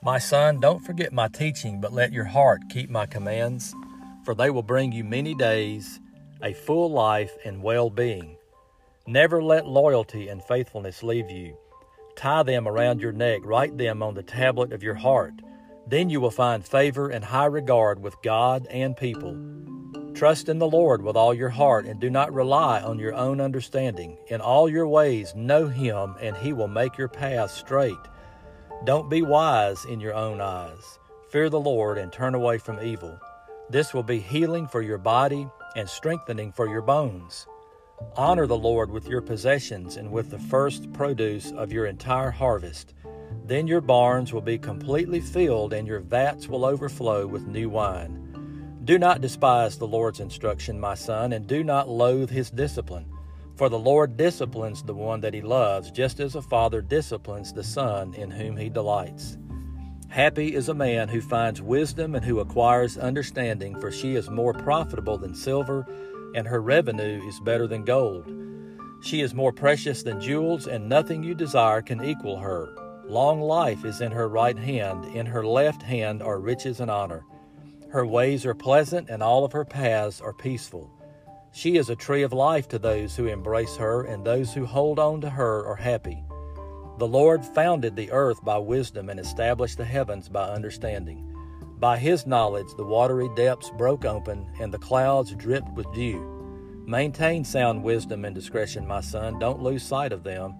My son, don't forget my teaching, but let your heart keep my commands, for they will bring you many days, a full life, and well being. Never let loyalty and faithfulness leave you. Tie them around your neck, write them on the tablet of your heart. Then you will find favor and high regard with God and people. Trust in the Lord with all your heart and do not rely on your own understanding. In all your ways, know Him, and He will make your path straight. Don't be wise in your own eyes. Fear the Lord and turn away from evil. This will be healing for your body and strengthening for your bones. Honor the Lord with your possessions and with the first produce of your entire harvest. Then your barns will be completely filled and your vats will overflow with new wine. Do not despise the Lord's instruction, my son, and do not loathe his discipline. For the Lord disciplines the one that he loves, just as a father disciplines the son in whom he delights. Happy is a man who finds wisdom and who acquires understanding, for she is more profitable than silver, and her revenue is better than gold. She is more precious than jewels, and nothing you desire can equal her. Long life is in her right hand, in her left hand are riches and honor. Her ways are pleasant, and all of her paths are peaceful. She is a tree of life to those who embrace her, and those who hold on to her are happy. The Lord founded the earth by wisdom and established the heavens by understanding. By his knowledge, the watery depths broke open, and the clouds dripped with dew. Maintain sound wisdom and discretion, my son. Don't lose sight of them.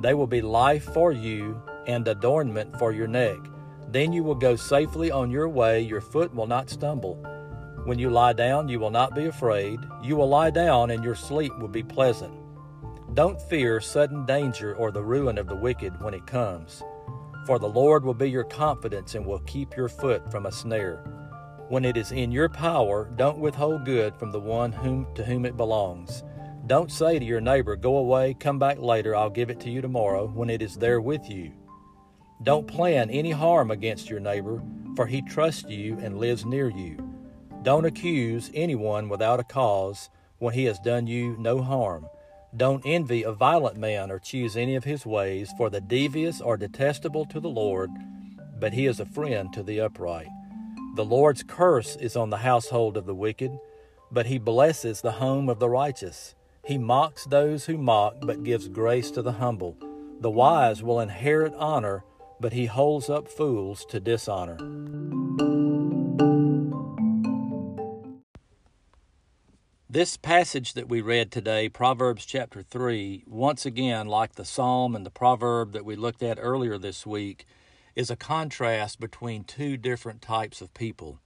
They will be life for you and adornment for your neck. Then you will go safely on your way, your foot will not stumble. When you lie down, you will not be afraid. You will lie down, and your sleep will be pleasant. Don't fear sudden danger or the ruin of the wicked when it comes. For the Lord will be your confidence and will keep your foot from a snare. When it is in your power, don't withhold good from the one whom, to whom it belongs. Don't say to your neighbor, Go away, come back later, I'll give it to you tomorrow, when it is there with you. Don't plan any harm against your neighbor, for he trusts you and lives near you. Don't accuse anyone without a cause when he has done you no harm. Don't envy a violent man or choose any of his ways, for the devious are detestable to the Lord, but he is a friend to the upright. The Lord's curse is on the household of the wicked, but he blesses the home of the righteous. He mocks those who mock, but gives grace to the humble. The wise will inherit honor, but he holds up fools to dishonor. This passage that we read today, Proverbs chapter 3, once again, like the psalm and the proverb that we looked at earlier this week, is a contrast between two different types of people.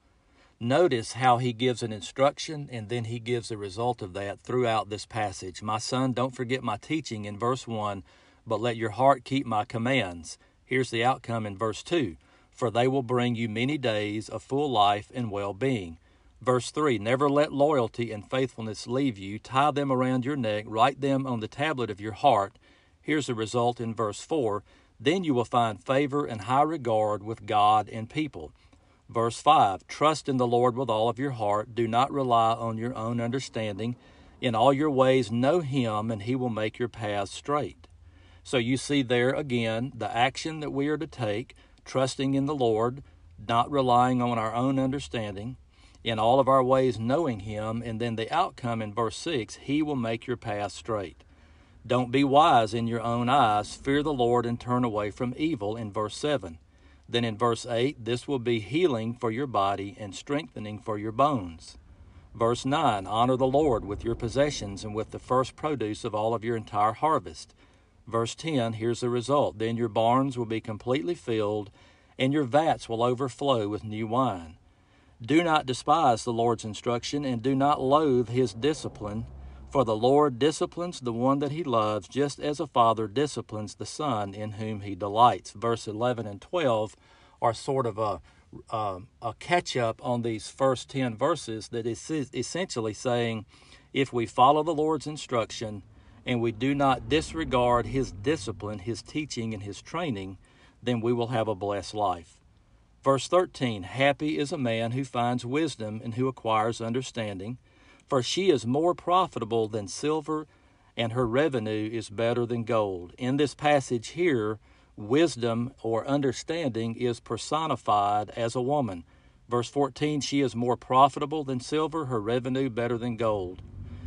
Notice how he gives an instruction and then he gives a result of that throughout this passage. My son, don't forget my teaching in verse 1, but let your heart keep my commands. Here's the outcome in verse 2 For they will bring you many days of full life and well being. Verse 3 Never let loyalty and faithfulness leave you. Tie them around your neck, write them on the tablet of your heart. Here's the result in verse 4 Then you will find favor and high regard with God and people. Verse 5 Trust in the Lord with all of your heart. Do not rely on your own understanding. In all your ways, know Him, and He will make your paths straight. So you see there again the action that we are to take, trusting in the Lord, not relying on our own understanding in all of our ways knowing him and then the outcome in verse 6 he will make your path straight. Don't be wise in your own eyes. Fear the lord and turn away from evil in verse 7 then in verse 8 this will be healing for your body and strengthening for your bones. Verse 9 honor the lord with your possessions and with the first produce of all of your entire harvest. Verse 10 here's the result. Then your barns will be completely filled and your vats will overflow with new wine do not despise the Lord's instruction, and do not loathe his discipline, for the Lord disciplines the one that he loves, just as a father disciplines the son in whom he delights. Verse 11 and 12 are sort of a, uh, a catch up on these first 10 verses that is essentially saying if we follow the Lord's instruction and we do not disregard his discipline, his teaching, and his training, then we will have a blessed life. Verse 13 Happy is a man who finds wisdom and who acquires understanding, for she is more profitable than silver, and her revenue is better than gold. In this passage here, Wisdom or understanding is personified as a woman. Verse 14 She is more profitable than silver, her revenue better than gold.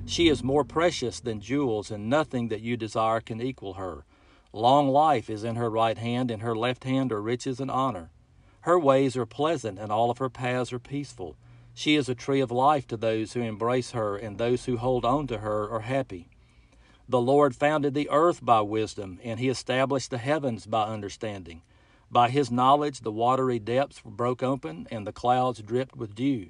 She is more precious than jewels, and nothing that you desire can equal her. Long life is in her right hand, in her left hand are riches and honor. Her ways are pleasant, and all of her paths are peaceful. She is a tree of life to those who embrace her, and those who hold on to her are happy. The Lord founded the earth by wisdom, and he established the heavens by understanding. By his knowledge the watery depths broke open, and the clouds dripped with dew.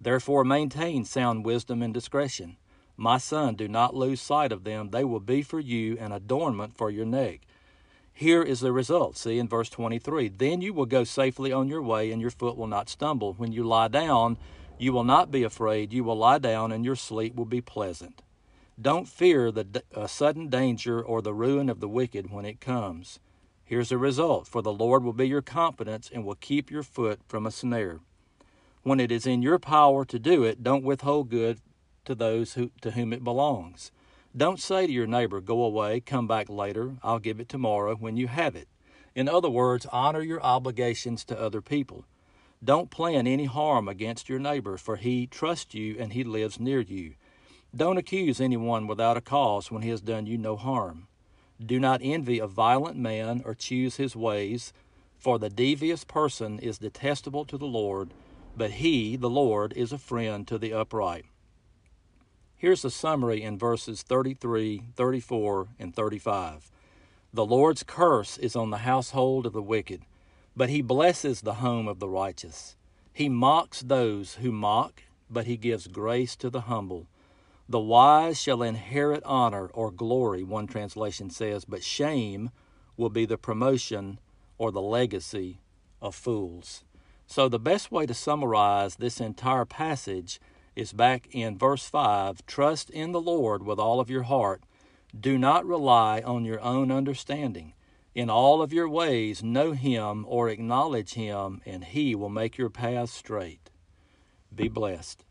Therefore maintain sound wisdom and discretion. My son, do not lose sight of them. They will be for you an adornment for your neck. Here is the result. See in verse 23 Then you will go safely on your way, and your foot will not stumble. When you lie down, you will not be afraid. You will lie down, and your sleep will be pleasant. Don't fear the uh, sudden danger or the ruin of the wicked when it comes. Here's the result For the Lord will be your confidence and will keep your foot from a snare. When it is in your power to do it, don't withhold good to those who, to whom it belongs. Don't say to your neighbor, Go away, come back later, I'll give it tomorrow when you have it. In other words, honor your obligations to other people. Don't plan any harm against your neighbor, for he trusts you and he lives near you. Don't accuse anyone without a cause when he has done you no harm. Do not envy a violent man or choose his ways, for the devious person is detestable to the Lord, but he, the Lord, is a friend to the upright. Here's a summary in verses 33, 34, and 35. The Lord's curse is on the household of the wicked, but he blesses the home of the righteous. He mocks those who mock, but he gives grace to the humble. The wise shall inherit honor or glory, one translation says, but shame will be the promotion or the legacy of fools. So, the best way to summarize this entire passage is back in verse 5 Trust in the Lord with all of your heart. Do not rely on your own understanding. In all of your ways, know Him or acknowledge Him, and He will make your paths straight. Be blessed.